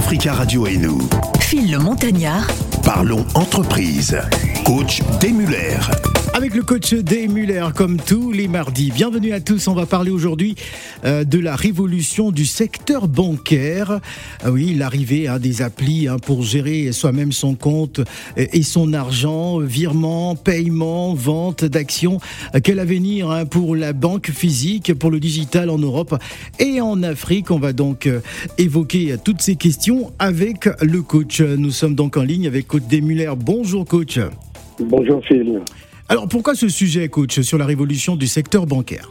Africa Radio et nous. Phil le Montagnard. Parlons entreprise. Coach Muller. Avec le coach Day Muller, comme tous les mardis. Bienvenue à tous. On va parler aujourd'hui euh, de la révolution du secteur bancaire. Ah oui, l'arrivée hein, des applis hein, pour gérer soi-même son compte et son argent, virement, paiement, vente d'actions. Quel avenir hein, pour la banque physique, pour le digital en Europe et en Afrique? On va donc euh, évoquer toutes ces questions avec le coach. Nous sommes donc en ligne avec coach Day Muller. Bonjour coach. Bonjour Phil. Alors pourquoi ce sujet, coach, sur la révolution du secteur bancaire?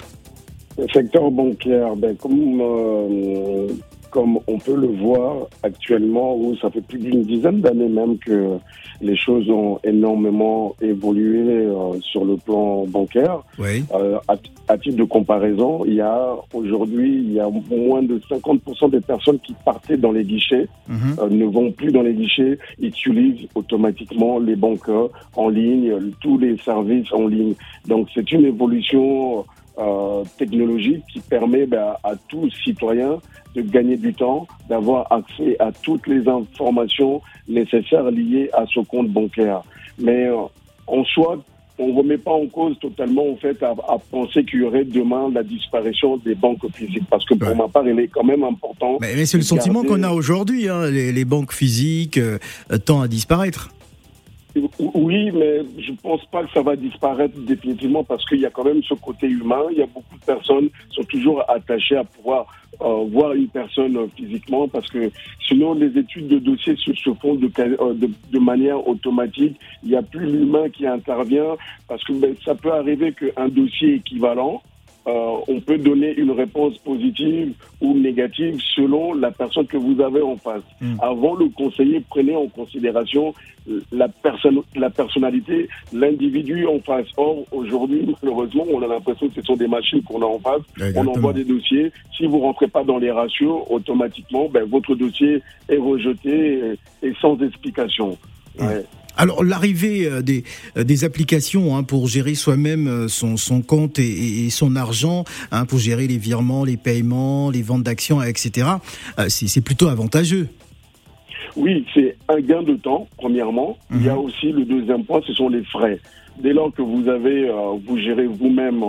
Le secteur bancaire, ben, comme euh, comme on peut le voir actuellement, où ça fait plus d'une dizaine d'années même que les choses ont énormément évolué euh, sur le plan bancaire. Oui. Euh, à, titre de comparaison, il y a aujourd'hui, il y a moins de 50% des personnes qui partaient dans les guichets mhm. euh, ne vont plus dans les guichets, utilisent automatiquement les banques en ligne, tous les services en ligne. Donc c'est une évolution euh, technologique qui permet ben, à tout citoyen de gagner du temps, d'avoir accès à toutes les informations nécessaires liées à ce compte bancaire. Mais euh, en soi, on ne remet pas en cause totalement en fait à, penser qu'il y aurait demain la disparition des banques physiques parce que pour ma part il est quand même important. Mais, c'est le sentiment qu'on a aujourd'hui, hein, les, banques physiques euh, tendent à disparaître. Oui, mais je pense pas que ça va disparaître définitivement parce qu'il y a quand même ce côté humain. Il y a beaucoup de personnes qui sont toujours attachées à pouvoir euh, voir une personne euh, physiquement parce que sinon les études de dossier se, font euh, de, de, manière automatique. Il n'y a plus l'humain qui intervient parce que ben, ça peut arriver qu'un dossier équivalent euh, on peut donner une réponse positive ou négative selon la personne que vous avez en face. Hmm. Avant, le conseiller prenait en considération la, personne, la personnalité, l'individu en face. Or, aujourd'hui, malheureusement, on a l'impression que ce sont des machines qu'on a en face. On envoie des dossiers. Si vous rentrez pas dans les ratios, automatiquement, ben, votre dossier est rejeté et, sans explication. Hmm. Alors l'arrivée euh, des, euh, des applications hein, pour gérer soi-même euh, son, son compte et, son argent, hein, pour gérer les virements, les paiements, les ventes d'actions, etc., c'est plutôt avantageux. Oui, c'est un gain de temps, premièrement. Il y a mhm. aussi le deuxième point, ce sont les frais. Dès lors que vous avez, vous gérez vous-même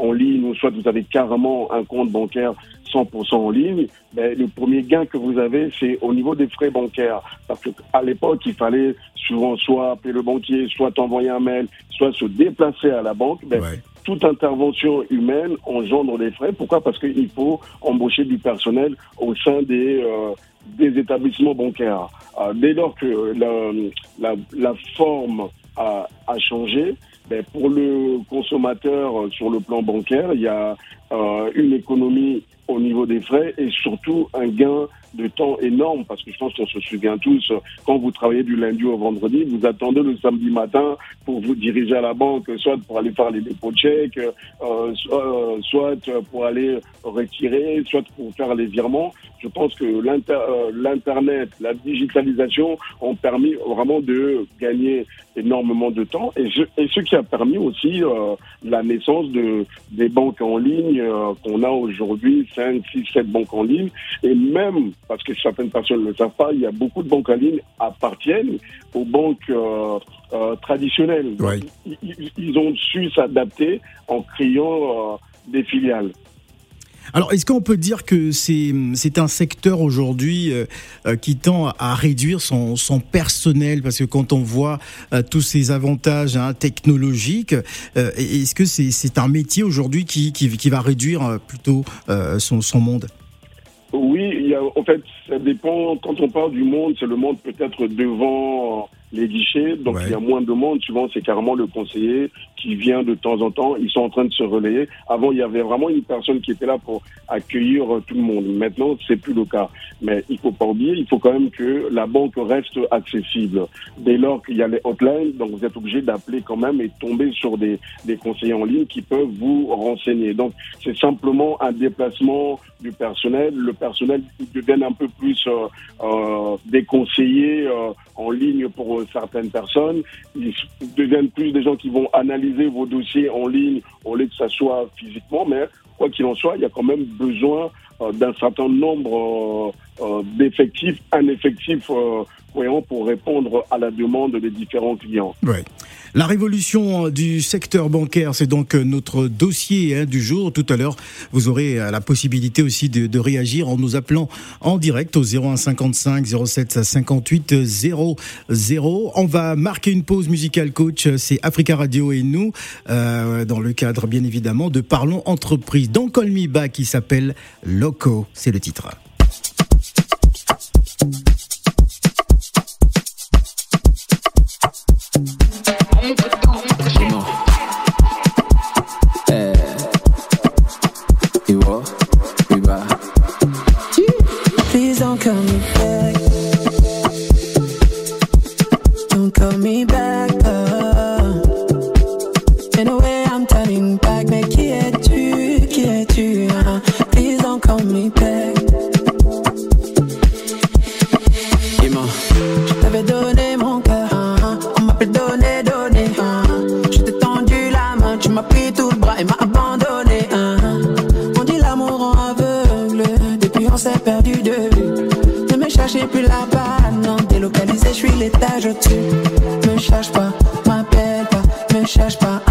en ligne ou soit vous avez carrément un compte bancaire 100% en ligne, ben, le premier gain que vous avez, c'est au niveau des frais bancaires. Parce qu'à l'époque, il fallait souvent soit appeler le banquier, soit envoyer un mail, soit se déplacer à la banque. Ben, Toute intervention humaine engendre des frais. Pourquoi? Parce qu'il faut embaucher du personnel au sein des, euh, des établissements bancaires. Euh, dès lors que la, la, la forme a, a changé, ben, pour le consommateur euh, sur le plan bancaire, il y a euh, une économie au niveau des frais et surtout un gain de temps énorme parce que je pense qu'on se souvient tous, quand vous travaillez du lundi au vendredi, vous attendez le samedi matin pour vous diriger à la banque, soit pour aller faire les dépôts de chèques, euh, soit, pour aller retirer, soit pour faire les virements. Je pense que euh, l'Internet, la digitalisation ont permis vraiment de gagner énormément de temps et, et ce qui a permis aussi euh, la naissance de, des banques en ligne euh, qu'on a aujourd'hui, 5, 6, 7 banques en ligne. Et même, parce que certaines personnes ne le savent pas, il y a beaucoup de banques en ligne appartiennent aux banques traditionnelles. Ils, ils, ont su s'adapter en créant des filiales. Alors, est-ce qu'on peut dire que c'est un secteur aujourd'hui euh, euh, qui tend à réduire son, son, personnel? Parce que quand on voit euh, tous ces avantages hein, technologiques, est-ce que c'est un métier aujourd'hui qui, qui, qui, va réduire plutôt son, son monde? Oui, en fait, ça dépend. Quand on parle du monde, c'est le monde peut-être devant les guichets, donc il y a moins de monde. Souvent, c'est carrément le conseiller qui vient de temps en temps. Ils sont en train de se relayer. Avant, il y avait vraiment une personne qui était là pour accueillir euh, tout le monde. Maintenant, c'est plus le cas. Mais il faut pas oublier, il faut quand même que la banque reste accessible. Dès lors qu'il y a les hotlines, donc vous êtes obligé d'appeler quand même et tomber sur des, des conseillers en ligne qui peuvent vous renseigner. Donc, c'est simplement un déplacement du personnel. Le personnel devient un peu plus euh, euh, des conseillers euh, en ligne pour certaines personnes. Ils deviennent plus des gens qui vont analyser vos dossiers en ligne au lieu que ça soit physiquement. Mais quoi qu'il en soit, il y a quand même besoin d'un certain nombre d'effectifs, un effectif pour répondre à la demande des différents clients. La révolution du secteur bancaire, c'est donc notre dossier hein, du jour. Tout à l'heure, vous aurez la possibilité aussi de, réagir en nous appelant en direct au 0155 07 58 00. On va marquer une pause musicale, coach. C'est Africa Radio et nous, euh, dans le cadre bien évidemment de Parlons Entreprise. Dans Back, qui s'appelle Loco, c'est le titre.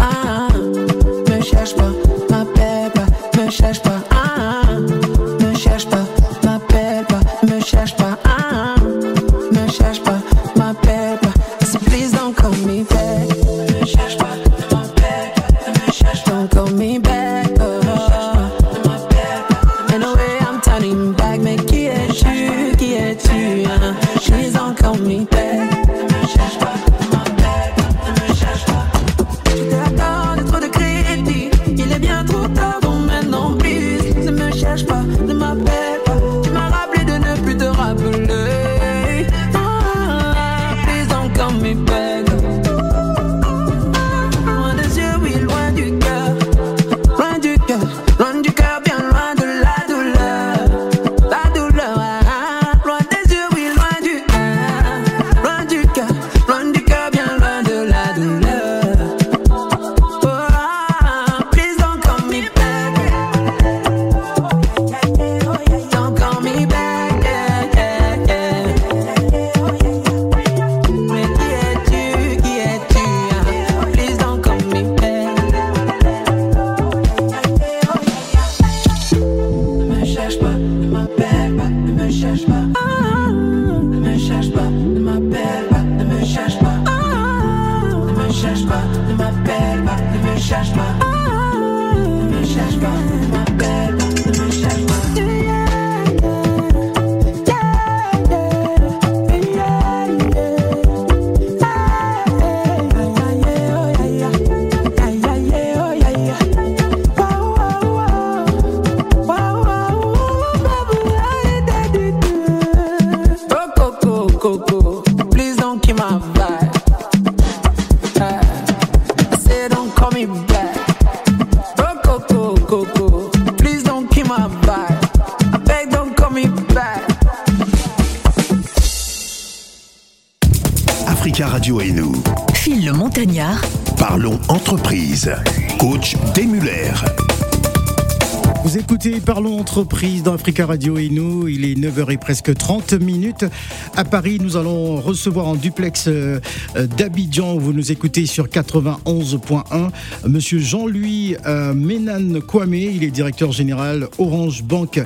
Ah, ah, ah, me cherche pas, ma bébé, me cherche pas. Radio et. Phil le Montagnard. Parlons entreprise. Coach Desmuller. Vous écoutez Parlons Entreprise dans Africa Radio et nous, il est 9h et presque 30 minutes. À Paris, nous allons recevoir en duplex euh, euh, d'Abidjan, vous nous écoutez sur 91.1, monsieur Jean-Louis euh, Ménan Kwame, il est directeur général Orange Bank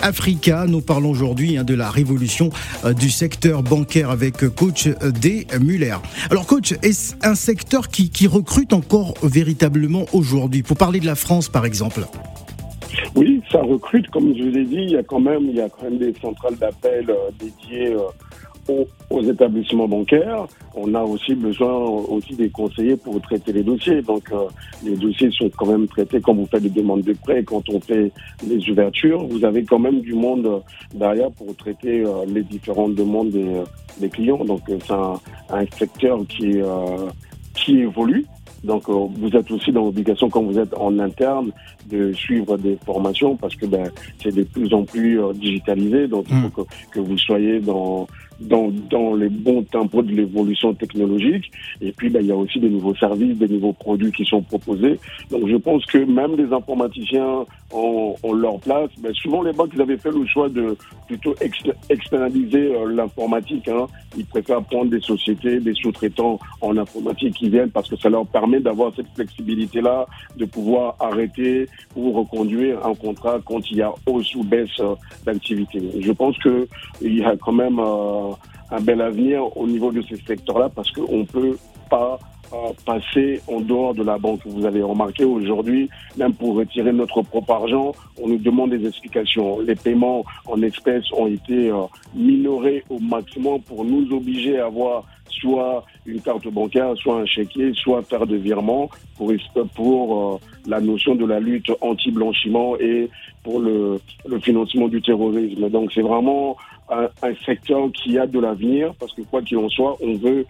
Africa. Nous parlons aujourd'hui hein, de la révolution du secteur bancaire avec coach D. Muller. Alors coach, est-ce un secteur qui recrute encore véritablement aujourd'hui? Pour parler de la France par exemple oui, ça recrute, comme je vous ai dit, il y a quand même, il y a quand même des centrales d'appel euh, dédiées euh, aux, établissements bancaires. On a aussi besoin aussi des conseillers pour traiter les dossiers. Donc euh, les dossiers sont quand même traités quand vous faites des demandes de prêt, quand on fait les ouvertures. Vous avez quand même du monde derrière pour traiter les différentes demandes des, clients. Donc c'est un, un, secteur qui, qui évolue. Donc, euh, vous êtes aussi dans l'obligation, quand vous êtes en interne, de suivre des formations parce que ben, c'est de plus en plus euh, digitalisé. Donc, il faut hmm. que, que, vous soyez dans, dans, dans les bons tempos de l'évolution technologique. Et puis, ben, il y a aussi des nouveaux services, des nouveaux produits qui sont proposés. Donc, je pense que même les informaticiens ont, leur place. Ben, souvent, les banques, ils avaient fait le choix de plutôt externaliser euh, l'informatique. Hein. Ils préfèrent prendre des sociétés, des sous-traitants en informatique qui viennent parce que ça leur permet d'avoir cette flexibilité-là, de pouvoir arrêter ou reconduire un contrat quand il y a hausse ou baisse euh, d'activité. Je pense qu'il y a quand même euh, un bel avenir au niveau de ces secteurs-là parce qu'on ne peut pas euh, passer en dehors de la banque. Vous avez remarqué aujourd'hui, même pour retirer notre propre argent, on nous demande des explications. Les paiements en espèces ont été minorés au maximum pour nous obliger à avoir soit une carte bancaire, soit un chéquier, soit faire des virements pour, pour la notion de la lutte anti-blanchiment et pour le, le, financement du terrorisme. Donc c'est vraiment un, secteur qui a de l'avenir parce que quoi qu'il en soit, on veut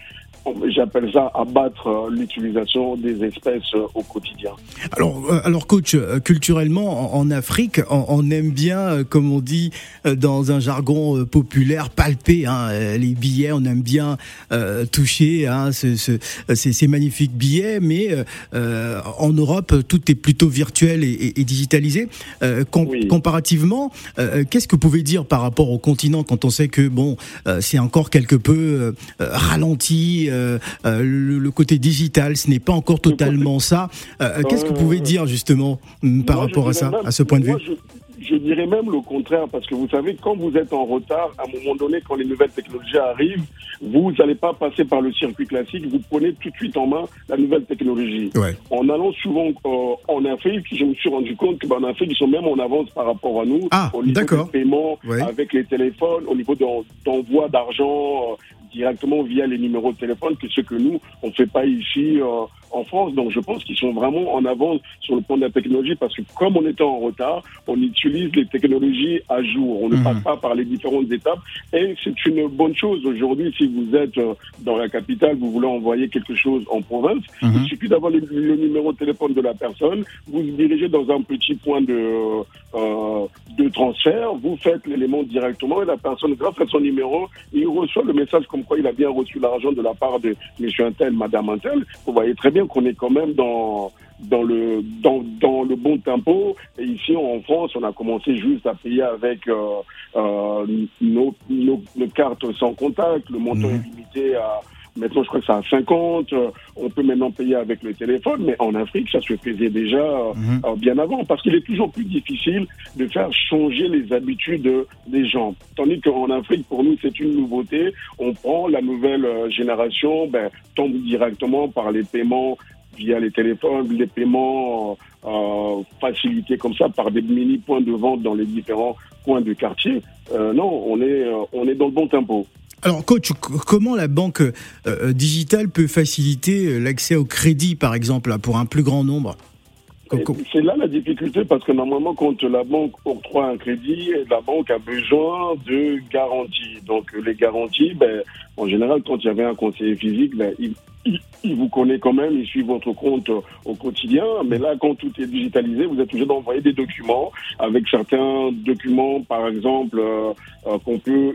j'appelle ça abattre euh, l'utilisation des espèces euh, au quotidien. Alors, euh, alors coach, culturellement, en, Afrique, on, aime bien, comme on dit dans un jargon populaire, palper hein, les billets, on aime bien toucher hein, ce, ce, ces, ces, magnifiques billets, mais en Europe, tout est plutôt virtuel et, et, digitalisé. Comparativement, qu'est-ce que vous pouvez dire par rapport au continent quand on sait que bon, c'est encore quelque peu ralenti euh, euh, le, côté digital, ce n'est pas encore totalement ça. Euh, qu'est-ce que vous pouvez dire justement mm, par rapport à ça, à ce point de vue je dirais même le contraire, parce que vous savez, quand vous êtes en retard, à un moment donné, quand les nouvelles technologies arrivent, vous n'allez pas passer par le circuit classique, vous prenez tout de suite en main la nouvelle technologie. En allant souvent en Afrique, je me suis rendu compte qu'en ben, Afrique, ils sont même en avance par rapport à nous, ah, au niveau du paiement avec les téléphones, au niveau d'envoi d'argent directement via les numéros de téléphone que ce que nous, on ne fait pas ici euh, en France. Donc je pense qu'ils sont vraiment en avance sur le plan de la technologie parce que comme on était en retard, on utilise les technologies à jour. On ne mhm. passe pas par les différentes étapes et c'est une bonne chose. Aujourd'hui, si vous êtes euh, dans la capitale, vous voulez envoyer quelque chose en province, mhm. il suffit d'avoir le, numéro de téléphone de la personne, vous vous dirigez dans un petit point de, euh, de transfert, vous faites l'élément directement et la personne, grâce à son numéro, il reçoit le message comme quoi il a bien reçu l'argent de la part de monsieur Intel, madame Intel. Vous voyez très bien qu'on est quand même dans dans le dans, dans le bon tempo. Et ici en France, on a commencé juste à payer avec euh, euh, nos, nos, nos, cartes sans contact. Le montant mmh. est limité à Maintenant, je crois que c'est à 50. On peut maintenant payer avec le téléphone, mais en Afrique, ça se faisait déjà mmh. euh, bien avant, parce qu'il est toujours plus difficile de faire changer les habitudes des gens. Tandis qu'en Afrique, pour nous, c'est une nouveauté. On prend la nouvelle génération, ben, tombe directement par les paiements via les téléphones, les paiements euh, facilités comme ça par des mini points de vente dans les différents coins du quartier. Euh, non, on est, euh, on est dans le bon tempo. Alors, coach, comment la banque euh, digitale peut faciliter l'accès au crédit, par exemple, pour un plus grand nombre? C'est là la difficulté parce que normalement, quand la banque octroie un crédit, la banque a besoin de garanties. Donc, les garanties, ben, en général, quand il y avait un conseiller physique, ben, il, il, vous connaît quand même, il suit votre compte au quotidien. Mais là, quand tout est digitalisé, vous êtes obligé d'envoyer des documents avec certains documents, par exemple, euh, euh, qu'on peut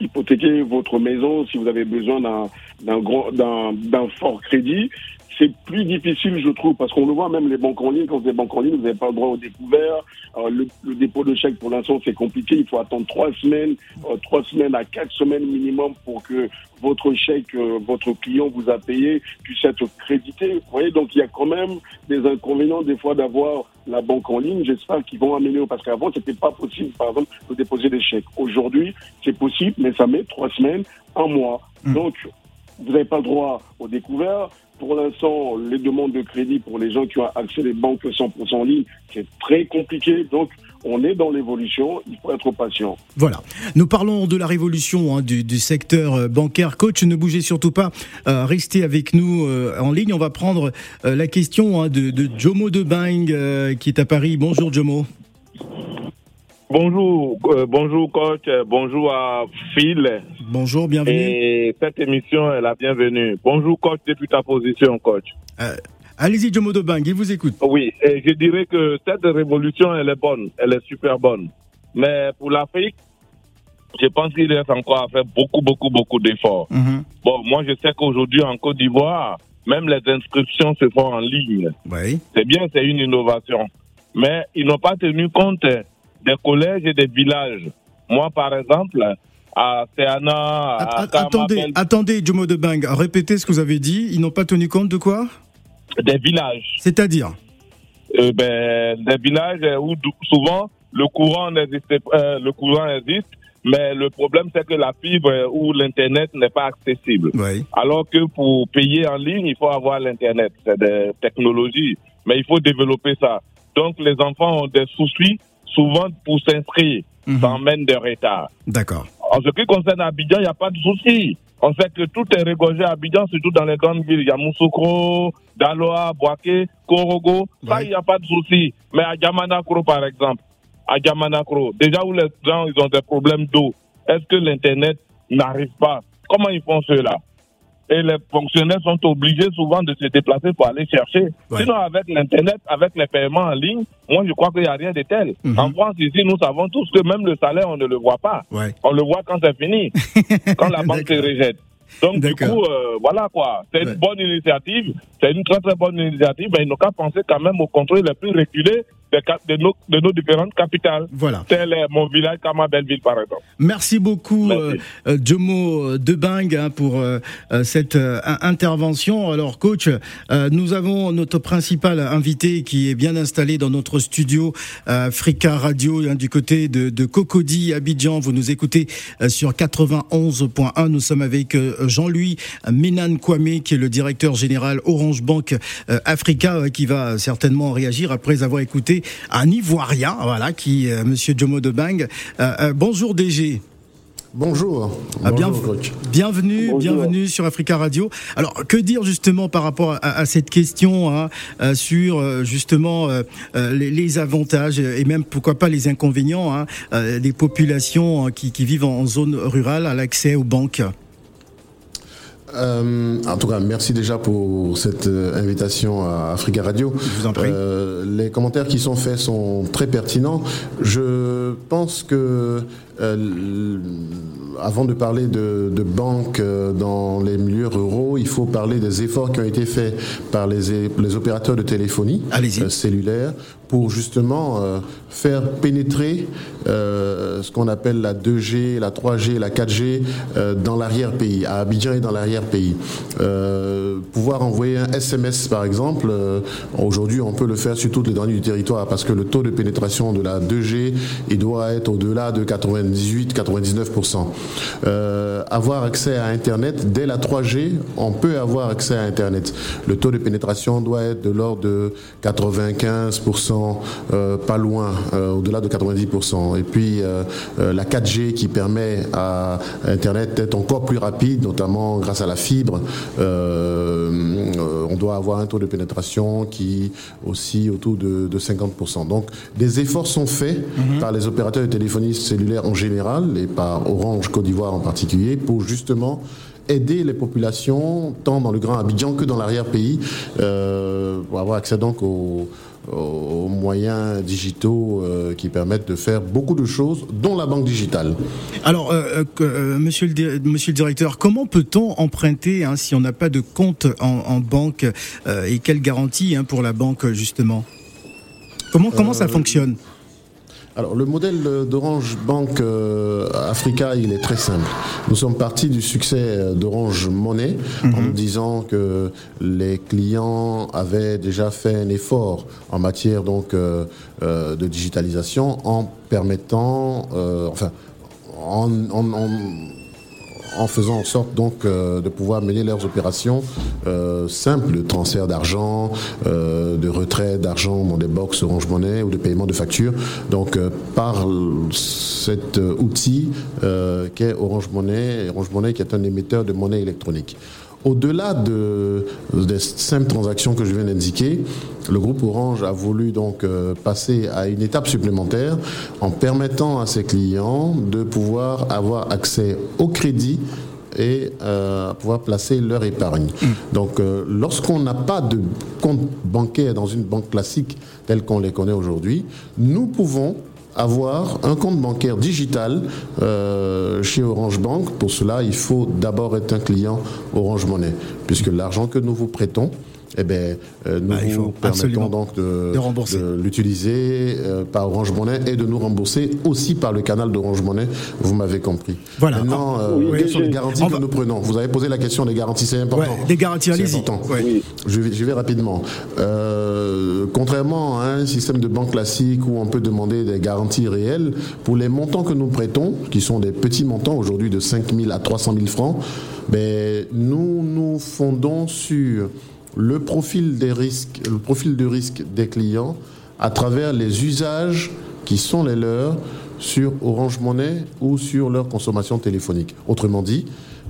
hypothéquer votre maison si vous avez besoin d'un d'un fort crédit c'est plus difficile, je trouve, parce qu'on le voit même les banques en ligne. Quand vous êtes banque en ligne, vous n'avez pas le droit au découvert. Euh, le, le, dépôt de chèque, pour l'instant, c'est compliqué. Il faut attendre trois semaines, euh, trois semaines à quatre semaines minimum pour que votre chèque, euh, votre client vous a payé, puisse être crédité. Vous voyez, donc il y a quand même des inconvénients des fois d'avoir la banque en ligne. J'espère qu'ils vont améliorer parce qu'avant, c'était pas possible, par exemple, de déposer des chèques. Aujourd'hui, c'est possible, mais ça met trois semaines, un mois. Mmh. Donc, vous n'avez pas le droit au découvert. Pour l'instant, les demandes de crédit pour les gens qui ont accès les banques 100% en ligne, c'est très compliqué. Donc, on est dans l'évolution, il faut être patient. Voilà. Nous parlons de la révolution hein, du, secteur euh, bancaire. Coach, ne bougez surtout pas, euh, restez avec nous euh, en ligne. On va prendre la question hein, de, de, Jomo de Bang euh, qui est à Paris. Bonjour Jomo. Bonjour, euh, bonjour coach, bonjour à Phil. Bonjour, bienvenue. Et cette émission est la bienvenue. Bonjour coach, depuis ta position coach. Euh, Allez-y Jomo Bang, il vous écoute. Oui, et je dirais que cette révolution, elle est bonne, elle est super bonne. Mais pour l'Afrique, je pense qu'il reste encore à faire beaucoup, beaucoup, beaucoup d'efforts. Mhm. Bon, moi, je sais qu'aujourd'hui, en Côte d'Ivoire, même les inscriptions se font en ligne. Oui. C'est bien, c'est une innovation. Mais ils n'ont pas tenu compte des collèges et des villages. Moi, par exemple, à att- Attendez, Kamabel, attendez, Jomo de Bang, répétez ce que vous avez dit. Ils n'ont pas tenu compte de quoi? Des villages. C'est-à-dire? Euh, ben, des villages où souvent le courant n'existe, euh, le courant existe, mais le problème c'est que la fibre ou l'internet n'est pas accessible. Oui. Alors que pour payer en ligne, il faut avoir l'internet, c'est des technologies, mais il faut développer ça. Donc les enfants ont des soucis souvent pour s'inscrire, Mhm. ça emmène des retards. D'accord. En ce qui concerne Abidjan, il n'y a pas de souci. On sait que tout est régorgé à Abidjan, surtout dans les grandes villes. Il y a Moussokro, Daloa, Boaké, Korogo. Ça, il n'y a pas de souci. Mais à Yamanakro, par exemple, à Yamanakro, déjà où les gens ils ont des problèmes d'eau, est-ce que l'Internet n'arrive pas? Comment ils font cela et les fonctionnaires sont obligés souvent de se déplacer pour aller chercher. Ouais. Sinon, avec l'Internet, avec les paiements en ligne, moi, je crois qu'il n'y a rien de tel. Mhm. En France, ici, nous savons tous que même le salaire, on ne le voit pas. Ouais. On le voit quand c'est fini, quand la banque se rejette. Donc, du coup, euh, voilà quoi. C'est Ouais. une bonne initiative. C'est une très, très bonne initiative. Mais ils n'ont qu'à penser quand même au contrôle le plus reculé de, nos, de nos différentes capitales. Voilà. Tel est mon village, Kama Belleville, par exemple. Merci beaucoup, Merci. euh, euh, Jomo Debang, hein, pour euh, euh, cette euh, in- intervention. Alors, coach, euh, nous avons notre principal invité qui est bien installé dans notre studio euh, Africa Radio hein, du côté de, de Cocody, Abidjan. Vous nous écoutez euh, sur 91.1. Nous sommes avec euh, Jean-Louis Menan Kwame, qui est le directeur général Orange Bank euh, Africa, euh, qui va certainement réagir après avoir écouté un Ivoirien, voilà, qui, euh, Monsieur Jomo Debang. Euh, euh, bonjour DG. Bonjour. Ah, bien- Bonjour, coach. Bienvenue, Bonjour. bienvenue sur Africa Radio. Alors, que dire justement par rapport à, à cette question hein, euh, sur justement euh, les, les avantages et même pourquoi pas les inconvénients hein, des populations hein, qui, qui vivent en zone rurale à l'accès aux banques? Euh, en tout cas, merci déjà pour cette euh, invitation à Africa Radio. Je vous en prie. Euh, les commentaires qui sont faits sont très pertinents. Je pense que euh, avant de parler de, de banques euh, dans les milieux ruraux, il faut parler des efforts qui ont été faits par les, opérateurs de téléphonie euh, cellulaire pour justement euh, faire pénétrer ce qu'on appelle la 2G, la 3G, la 4G euh, dans l'arrière-pays, à Abidjan et dans l'arrière-pays. Pouvoir envoyer un SMS par exemple, aujourd'hui on peut le faire sur toutes les données du territoire parce que le taux de pénétration de la 2G il doit être au-delà de 98-99%. Euh, avoir accès à Internet, dès la 3G, on peut avoir accès à Internet. Le taux de pénétration doit être de l'ordre de 95%, euh, pas loin, euh, au-delà de 90%. Et puis la 4G qui permet à Internet d'être encore plus rapide, notamment grâce à la fibre. On doit avoir un taux de pénétration qui aussi autour de, de 50%. Donc des efforts sont faits par les opérateurs de téléphonie cellulaire en général et par Orange Côte d'Ivoire en particulier pour justement aider les populations, tant dans le Grand Abidjan que dans l'arrière-pays, euh, pour avoir accès donc aux, aux moyens digitaux euh, qui permettent de faire beaucoup de choses, dont la banque digitale. Alors, euh, monsieur, le, monsieur le directeur, comment peut-on emprunter hein, si on n'a pas de compte en, en banque et quelle garantie hein, pour la banque justement? Comment, comment ça fonctionne? Alors, le modèle d'Orange Bank euh, Africa, il est très simple. Nous sommes partis du succès euh, d'Orange Money en nous disant que les clients avaient déjà fait un effort en matière donc euh, euh, de digitalisation en permettant, euh, enfin, en, en- en- en faisant en sorte donc euh, de pouvoir mener leurs opérations euh, simples, transfert d'argent, euh, de retrait d'argent dans des box Orange Money ou de paiement de factures. Donc euh, par cet outil qu'est Orange Money, Orange Money qui est un émetteur de monnaie électronique. Au-delà de, des simples transactions que je viens d'indiquer, le groupe Orange a voulu donc euh, passer à une étape supplémentaire en permettant à ses clients de pouvoir avoir accès au crédit et euh, pouvoir placer leur épargne. Donc euh, lorsqu'on n'a pas de compte bancaire dans une banque classique telle qu'on les connaît aujourd'hui, nous pouvons avoir un compte bancaire digital euh, chez Orange Bank. Pour cela, il faut d'abord être un client Orange Money, puisque l'argent que nous vous prêtons, eh ben, euh, nous Bah, vous faut permettons donc de, de rembourser. de l'utiliser euh, par Orange Money et de nous rembourser aussi par le canal d'Orange Money. Vous m'avez compris. Voilà. Maintenant, euh, Oui, quelles sont les garanties que va- nous prenons Vous avez posé la question des garanties, c'est important. Ouais, des garanties, C'est allez-y. important. Ouais. Oui. Je vais, je vais rapidement. Euh, contrairement à un système de banque classique où on peut demander des garanties réelles, pour les montants que nous prêtons, qui sont des petits montants aujourd'hui de 5 000 à 300 000 francs, ben, nous nous fondons sur le profil des risques, le profil de risque des clients à travers les usages qui sont les leurs sur Orange Money ou sur leur consommation téléphonique. Autrement dit,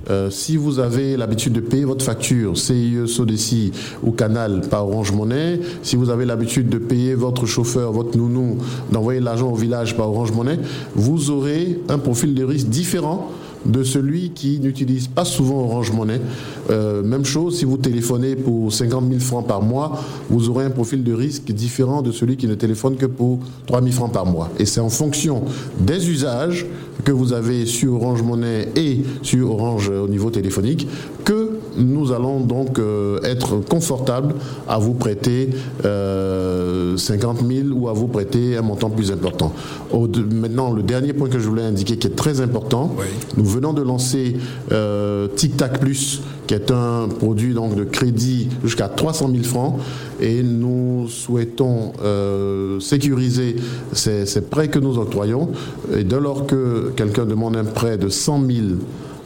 euh, si vous avez l'habitude de payer votre facture CIE, Sodeci ou Canal par Orange Monnaie, si vous avez l'habitude de payer votre chauffeur, votre nounou, d'envoyer l'argent au village par Orange Monnaie, vous aurez un profil de risque différent de celui qui n'utilise pas souvent Orange Monnaie. Euh, même chose, si vous téléphonez pour 50 000 francs par mois, vous aurez un profil de risque différent de celui qui ne téléphone que pour 3 000 francs par mois. Et c'est en fonction des usages que vous avez sur Orange Monnaie et sur Orange au niveau téléphonique que nous allons donc euh, être confortables à vous prêter euh, 50 000 ou à vous prêter un montant plus important. Au- de- maintenant, le dernier point que je voulais indiquer qui est très important, nous venons de lancer euh, Tic Tac Plus, qui est un produit donc de crédit jusqu'à 300 000 francs, et nous souhaitons euh, sécuriser ces, ces prêts que nous octroyons. Et dès lors que quelqu'un demande un prêt de 100 000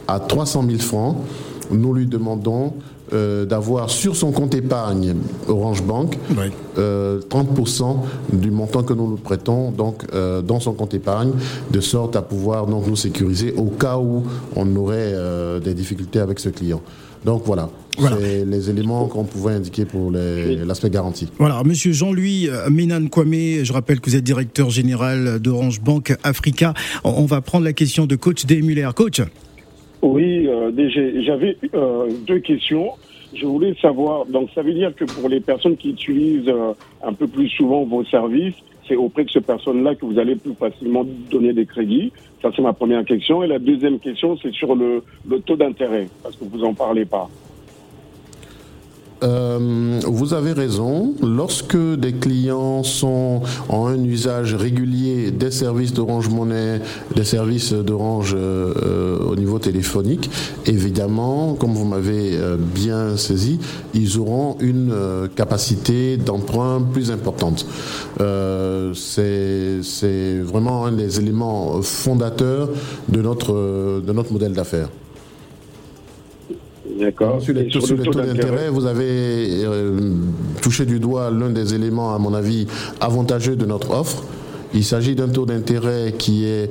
à 300 000 francs, nous lui demandons euh, d'avoir sur son compte épargne Orange Bank Ouais. euh, 30% du montant que nous nous prêtons donc euh, dans son compte épargne de sorte à pouvoir donc nous sécuriser au cas où on aurait euh, des difficultés avec ce client. Donc voilà, Voilà. c'est les éléments qu'on pouvait indiquer pour l'aspect garantie. Voilà, monsieur Jean-Louis Ménan Kwame, je rappelle que vous êtes directeur général d'Orange Bank Africa. On on va prendre la question de coach D. Muller. Coach, Oui, euh, j'avais euh, deux questions. Je voulais savoir, donc ça veut dire que pour les personnes qui utilisent euh, un peu plus souvent vos services, c'est auprès de ces personnes-là que vous allez plus facilement donner des crédits. Ça, c'est ma première question. Et la deuxième question, c'est sur le, le taux d'intérêt, parce que vous en parlez pas. Euh, vous avez raison. Lorsque des clients sont en un usage régulier des services d'Orange Monnaie, des services d'Orange euh, au niveau téléphonique, évidemment, comme vous m'avez euh, bien saisi, ils auront une capacité d'emprunt plus importante. C'est vraiment un des éléments fondateurs de notre de notre modèle d'affaires. D'accord. Sur les Et taux, sur les taux d'intérêt, vous avez euh, touché du doigt l'un des éléments, à mon avis, avantageux de notre offre. Il s'agit d'un taux d'intérêt qui est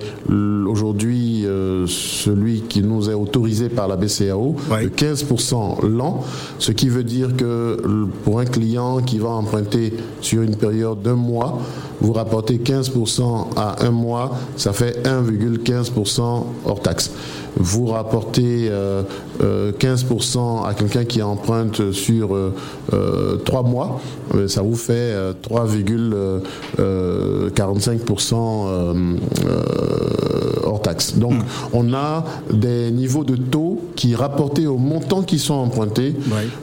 aujourd'hui euh, celui qui nous est autorisé par la BCAO, Ouais. de 15% l'an, ce qui veut dire que pour un client qui va emprunter sur une période d'un mois, vous rapportez 15% à un mois, ça fait 1,15% hors taxe. Vous rapportez euh, euh, 15% à quelqu'un qui emprunte sur euh, euh, 3 mois, euh, ça vous fait euh, 3,45% euh, euh, hors taxe. Donc on a des niveaux de taux qui, rapportés aux montants qui sont empruntés,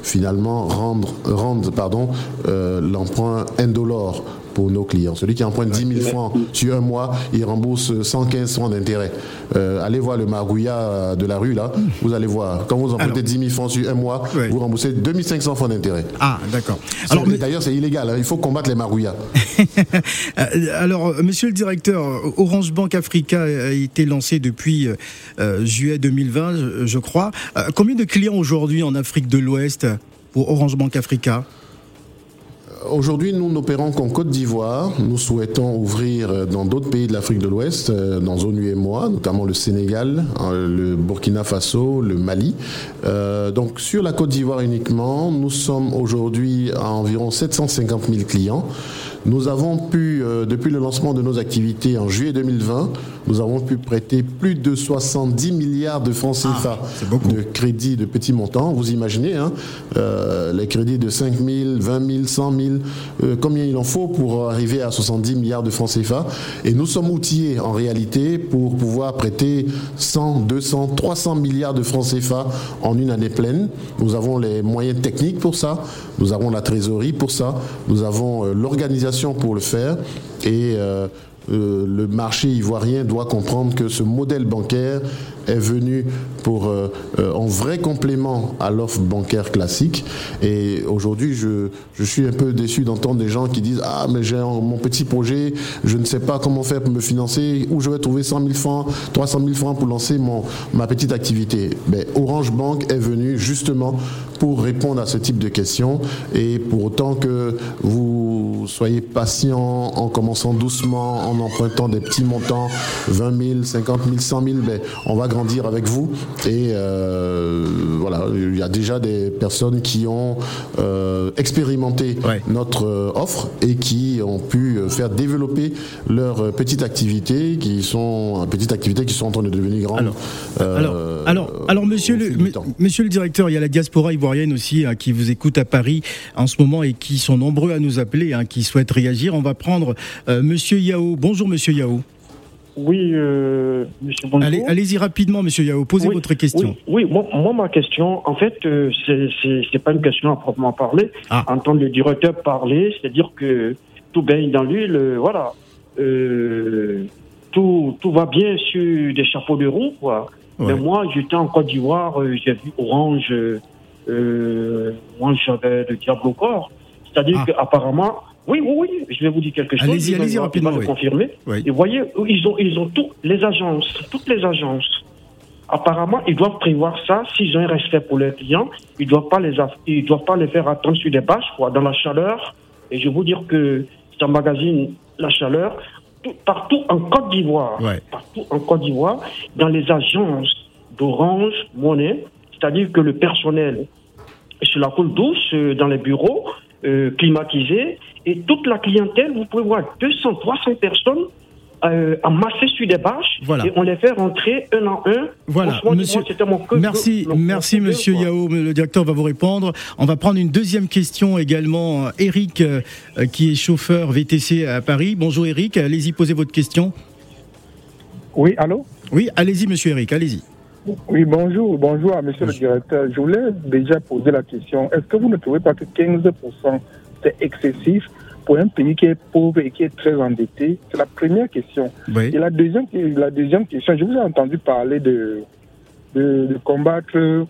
finalement rendent pardon, euh, l'emprunt indolore pour nos clients. Celui qui emprunte 10 000 francs sur un mois, il rembourse 115 francs d'intérêt. Euh, allez voir le margouillat de la rue, là, vous allez voir. Quand vous empruntez Alors. 10 000 francs sur un mois, vous remboursez 2500 francs d'intérêt. ah d'accord. Alors, mais- D'ailleurs, c'est illégal, hein, il faut combattre les margouillats. Euh, Alors, monsieur le directeur, Orange Bank Africa a été lancé depuis euh, juillet 2020, je, je crois. Euh, combien de clients aujourd'hui en Afrique de l'Ouest pour Orange Bank Africa? Aujourd'hui, nous n'opérons qu'en Côte d'Ivoire. Nous souhaitons ouvrir dans d'autres pays de l'Afrique de l'Ouest, euh, dans zone UEMOA, notamment le Sénégal, euh, le Burkina Faso, le Mali. Euh, donc sur la Côte d'Ivoire uniquement, nous sommes aujourd'hui à environ 750 000 clients. Nous avons pu, euh, depuis le lancement de nos activités en juillet 2020, nous avons pu prêter plus de 70 milliards de francs CFA Ah, de crédits de petits montants. Vous imaginez, hein, euh, les crédits de 5 000, 20 000, 100 000, euh, combien il en faut pour arriver à 70 milliards de francs CFA. Et nous sommes outillés en réalité pour pouvoir prêter 100, 200, 300 milliards de francs CFA en une année pleine. Nous avons les moyens techniques pour ça, nous avons la trésorerie pour ça, nous avons euh, pour le faire et euh, euh, le marché ivoirien doit comprendre que ce modèle bancaire est venu pour euh, en vrai complément à l'offre bancaire classique. Et aujourd'hui, je, je suis un peu déçu d'entendre des gens qui disent ah mais j'ai mon petit projet, je ne sais pas comment faire pour me financer, où je vais trouver 100 000 francs, 300 000 francs pour lancer mon ma petite activité. Mais Orange Bank est venu justement pour répondre à ce type de questions et pour autant que vous soyez patient en commençant doucement, en empruntant des petits montants, 20 000, 50 000, 100 000, ben, on va grandir avec vous. Et euh, voilà, il y a déjà des personnes qui ont euh, expérimenté Ouais. notre euh, offre et qui ont pu euh, faire développer leur euh, petite activité, qui sont petites activités qui sont en train de devenir grandes. Alors, euh, Alors, alors, alors monsieur, le, monsieur le directeur, il y a la diaspora ivoirienne aussi hein, qui vous écoute à Paris en ce moment et qui sont nombreux à nous appeler, hein, qui souhaitent réagir. On va prendre euh, monsieur Yao. Bonjour monsieur Yao. Oui, euh, monsieur bonjour. Allez, allez-y rapidement monsieur Yao, posez Oui, votre question. Oui, oui, moi, moi, ma question, en fait, euh, c'est- c'est pas une question à proprement parler. Ah. Entendre le directeur parler, c'est-à-dire que tout baigne dans l'huile, euh, voilà. Euh, tout, tout va bien sur des chapeaux de roue, quoi. Ouais. Mais moi, j'étais en Côte d'Ivoire, j'ai vu Orange, euh, moi j'avais le diable au corps. C'est-à-dire Ah. qu'apparemment, oui, oui, oui, je vais vous dire quelque chose. Allez-y, allez-y rapidement, oui. confirmer. Oui. Et vous voyez, ils ont, ils ont toutes les agences, toutes les agences. Apparemment, ils doivent prévoir ça. S'ils ont un respect pour leurs clients, ils doivent pas les, aff- ils doivent pas les faire attendre sur des bâches, quoi, dans la chaleur. Et je vais vous dire que c'est un magazine, la chaleur, tout- partout en Côte d'Ivoire, Ouais. partout en Côte d'Ivoire, dans les agences d'Orange Monnaie, c'est-à-dire que le personnel est sur la coule douce, euh, dans les bureaux, euh, climatisés, et toute la clientèle, vous pouvez voir 200, 300 personnes euh, amassées sur des bâches, Voilà. et on les fait rentrer un en un. Voilà, monsieur. mon que- Merci, mon- merci Monsieur quoi. Yao. Le directeur va vous répondre. On va prendre une deuxième question également. Eric, euh, euh, qui est chauffeur VTC à Paris. Bonjour Eric, allez-y poser votre question. Oui, allô? Oui, allez-y Monsieur Eric, allez-y. Oui, bonjour, bonjour à monsieur le directeur. Je voulais déjà poser la question. Est-ce que vous ne trouvez pas que 15% c'est excessif pour un pays qui est pauvre et qui est très endetté? C'est la première question. Oui. Et la deuxième, la deuxième question, je vous ai entendu parler de, de, de combattre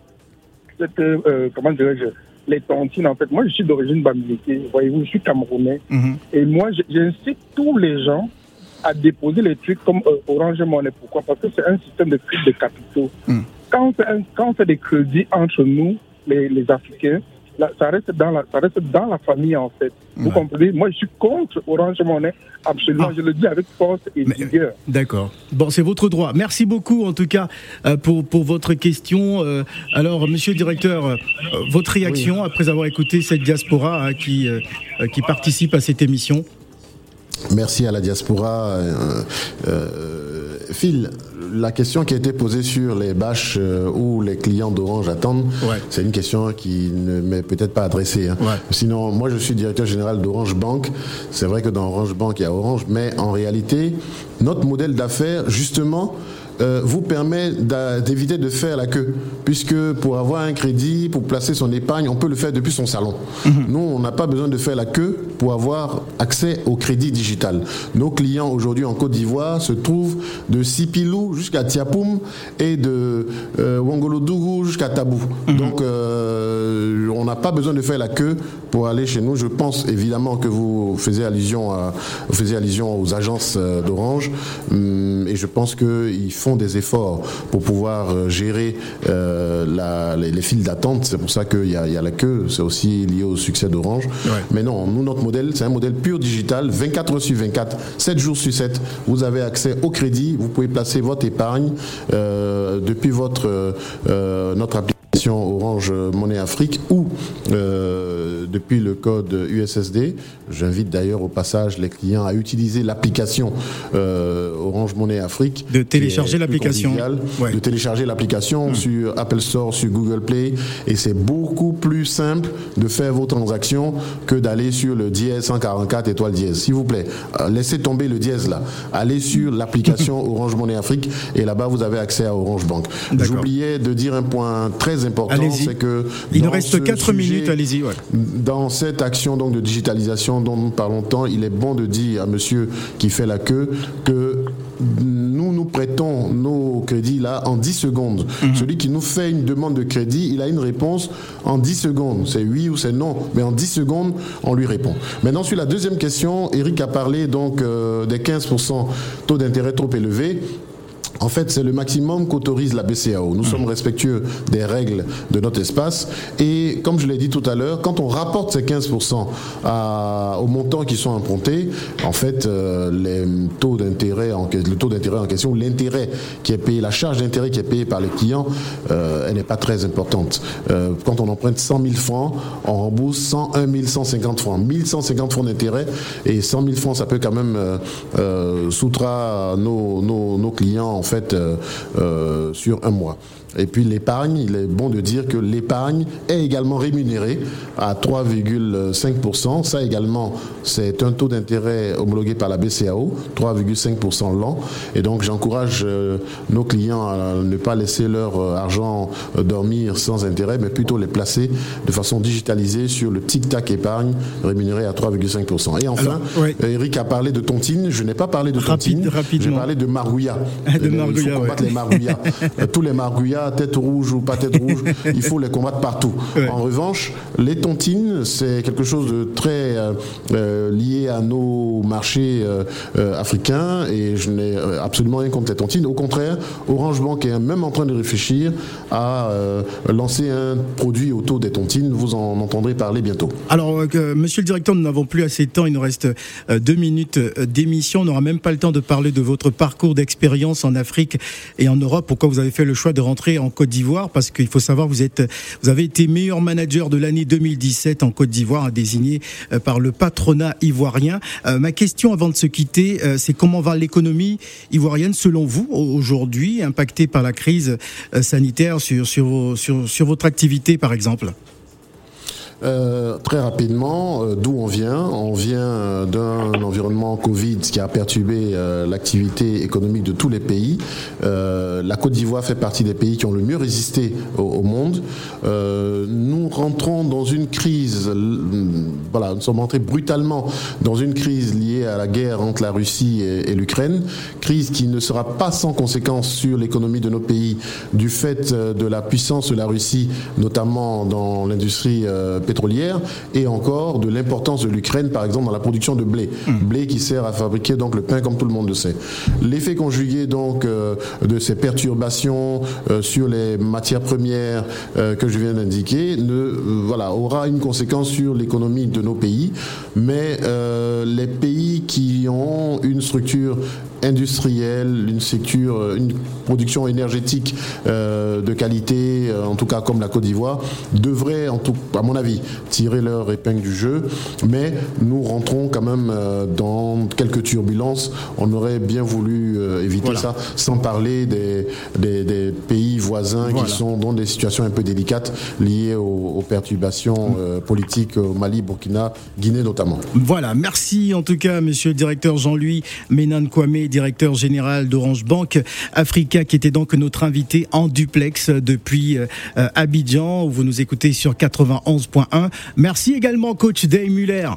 cette, euh, comment dirais-je, les tontines. En fait, moi, je suis d'origine bamileke. Voyez-vous, je suis camerounais. Mhm. Et moi, j'incite tous les gens à déposer les trucs comme euh, Orange Money. Pourquoi? Parce que c'est un système de fuite de capitaux. Mm. Quand, on fait des crédits entre nous, les, les Africains, là, ça, reste dans la, ça reste dans la famille, en fait. Vous comprenez? Moi, je suis contre Orange Money, absolument. Ah. Je le dis avec force et vigueur. D'accord. Bon, c'est votre droit. Merci beaucoup, en tout cas, euh, pour, pour votre question. Euh, alors, monsieur le directeur, votre réaction après avoir écouté cette diaspora hein, qui, qui participe à cette émission? Merci à la diaspora. Euh, euh, Phil, la question qui a été posée sur les bâches euh, où les clients d'Orange attendent, Ouais. c'est une question qui ne m'est peut-être pas adressée. hein. Ouais. Sinon, moi je suis directeur général d'Orange Bank. C'est vrai que dans Orange Bank, il y a Orange, mais en réalité, notre modèle d'affaires, justement, euh, vous permet d'éviter de faire la queue, puisque pour avoir un crédit, pour placer son épargne, on peut le faire depuis son salon. Nous, on n'a pas besoin de faire la queue pour avoir accès au crédit digital. Nos clients aujourd'hui en Côte d'Ivoire se trouvent de Sipilou jusqu'à Tiapoum et de euh, Wongolodougou jusqu'à Tabou. Donc, euh, on n'a pas besoin de faire la queue pour aller chez nous. Je pense évidemment que vous faisiez allusion, à, vous faisiez allusion aux agences euh, d'Orange Hum, et je pense qu'ils font des efforts pour pouvoir euh, gérer euh, la- les, les files d'attente. C'est pour ça qu'il y, y a la queue. C'est aussi lié au succès d'Orange. Ouais. Mais non, nous, notre modèle, c'est un modèle pur digital, 24 heures sur 24, 7 jours sur 7. Vous avez accès au crédit, vous pouvez placer votre épargne euh, depuis votre, notre application Orange Monnaie Afrique ou depuis le code USSD. J'invite d'ailleurs au passage les clients à utiliser l'application Orange Monnaie Afrique. De télécharger l'application. De télécharger l'application sur Apple Store, sur Google Play. Et c'est beaucoup plus simple de faire vos transactions que d'aller sur le dièse 144 étoile dièse. S'il vous plaît, laissez tomber le dièse là. Allez sur l'application Orange Monnaie Afrique et là-bas vous avez accès à Orange Bank. J'oubliais de dire un point très important, c'est que il nous reste 4 minutes, allez-y. Dans cette action donc de digitalisation dont nous parlons tant, il est bon de dire à monsieur qui fait la queue que nous nous prêtons nos crédits là en 10 secondes. Mhm. Celui qui nous fait une demande de crédit, il a une réponse en 10 secondes. C'est oui ou c'est non, mais en 10 secondes, on lui répond. Maintenant, sur la deuxième question, Eric a parlé donc euh, des 15% taux d'intérêt trop élevés. En fait, c'est le maximum qu'autorise la BCAO. Nous sommes respectueux des règles de notre espace. Et comme je l'ai dit tout à l'heure, quand on rapporte ces 15% à, aux montants qui sont empruntés, en fait, euh, les taux d'intérêt en, le taux d'intérêt en question, l'intérêt qui est payé, la charge d'intérêt qui est payée par les clients, euh, elle n'est pas très importante. Euh, quand on emprunte 100 000 francs, on rembourse 101 150 francs. 1150 francs d'intérêt et 100 000 francs, ça peut quand même euh, soutra nos, nos, nos clients fait euh, euh, sur un mois. Et puis l'épargne, il est bon de dire que l'épargne est également rémunérée à 3,5%. Ça également, c'est un taux d'intérêt homologué par la BCAO, 3,5% l'an. Et donc j'encourage euh, nos clients à ne pas laisser leur argent dormir sans intérêt, mais plutôt les placer de façon digitalisée sur le tic-tac épargne rémunéré à 3,5%. Et enfin, Eric a parlé de tontine. Je n'ai pas parlé de tontine. J'ai parlé de margouilla. il faut combattre les. Euh, tous les tête rouge ou pas tête rouge, il faut les combattre partout. En revanche, les tontines, c'est quelque chose de très euh, euh, lié à nos marchés africains et je n'ai absolument rien contre les tontines. Au contraire, Orange Bank est même en train de réfléchir à lancer un produit autour des tontines. Vous en entendrez parler bientôt. Alors, monsieur le directeur, nous n'avons plus assez de temps. Il nous reste deux minutes d'émission. On n'aura même pas le temps de parler de votre parcours d'expérience en Afrique et en Europe. Pourquoi vous avez fait le choix de rentrer en Côte d'Ivoire Parce qu'il faut savoir, vous vous avez été meilleur manager de l'année 2017 en Côte d'Ivoire, désigné euh, par le patronat ivoirien. Euh, ma question avant de se quitter, euh, c'est comment va l'économie ivoirienne selon vous aujourd'hui, impactée par la crise sanitaire sur votre activité par exemple? Euh, très rapidement, euh, d'où on vient On vient euh, d'un environnement Covid qui a perturbé l'activité économique de tous les pays. la Côte d'Ivoire fait partie des pays qui ont le mieux résisté au, monde. nous rentrons dans une crise, voilà, nous sommes entrés brutalement dans une crise liée à la guerre entre la Russie et, et l'Ukraine, crise qui ne sera pas sans conséquence sur l'économie de nos pays du fait de la puissance de la Russie, notamment dans l'industrie pétrolière et encore de l'importance de l'Ukraine, par exemple, dans la production de blé. Hmm. Blé qui sert à fabriquer donc le pain, comme tout le monde le sait. L'effet conjugué donc euh, de ces perturbations euh, sur les matières premières euh, que je viens d'indiquer ne voilà aura une conséquence sur l'économie de nos pays, mais les pays qui ont une structure industrielle, une structure, une production énergétique de qualité, en tout cas comme la Côte d'Ivoire, devraient, en tout, à mon avis, tirer leur épingle du jeu. Mais nous rentrons quand même euh, dans quelques turbulences. On aurait bien voulu euh, éviter ça, sans parler des, des, pays voisins qui sont dans des situations un peu délicates liées aux, perturbations euh, politiques au Mali, Burkina, Guinée notamment. Voilà, merci en tout cas, monsieur le directeur Jean-Louis Ménan Kwame, directeur général d'Orange Bank Africa, qui était donc notre invité en duplex depuis Abidjan, où vous nous écoutez sur 91.1 Merci également, coach Dave Muller.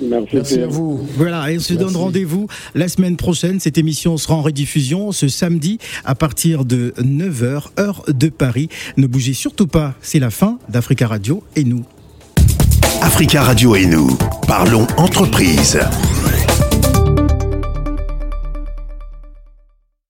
Merci, à vous. Voilà, et on se donne rendez-vous la semaine prochaine. Cette émission sera en rediffusion ce samedi à partir de 9h, heure de Paris. Ne bougez surtout pas, c'est la fin d'Africa Radio et nous. Africa Radio et nous, parlons entreprise.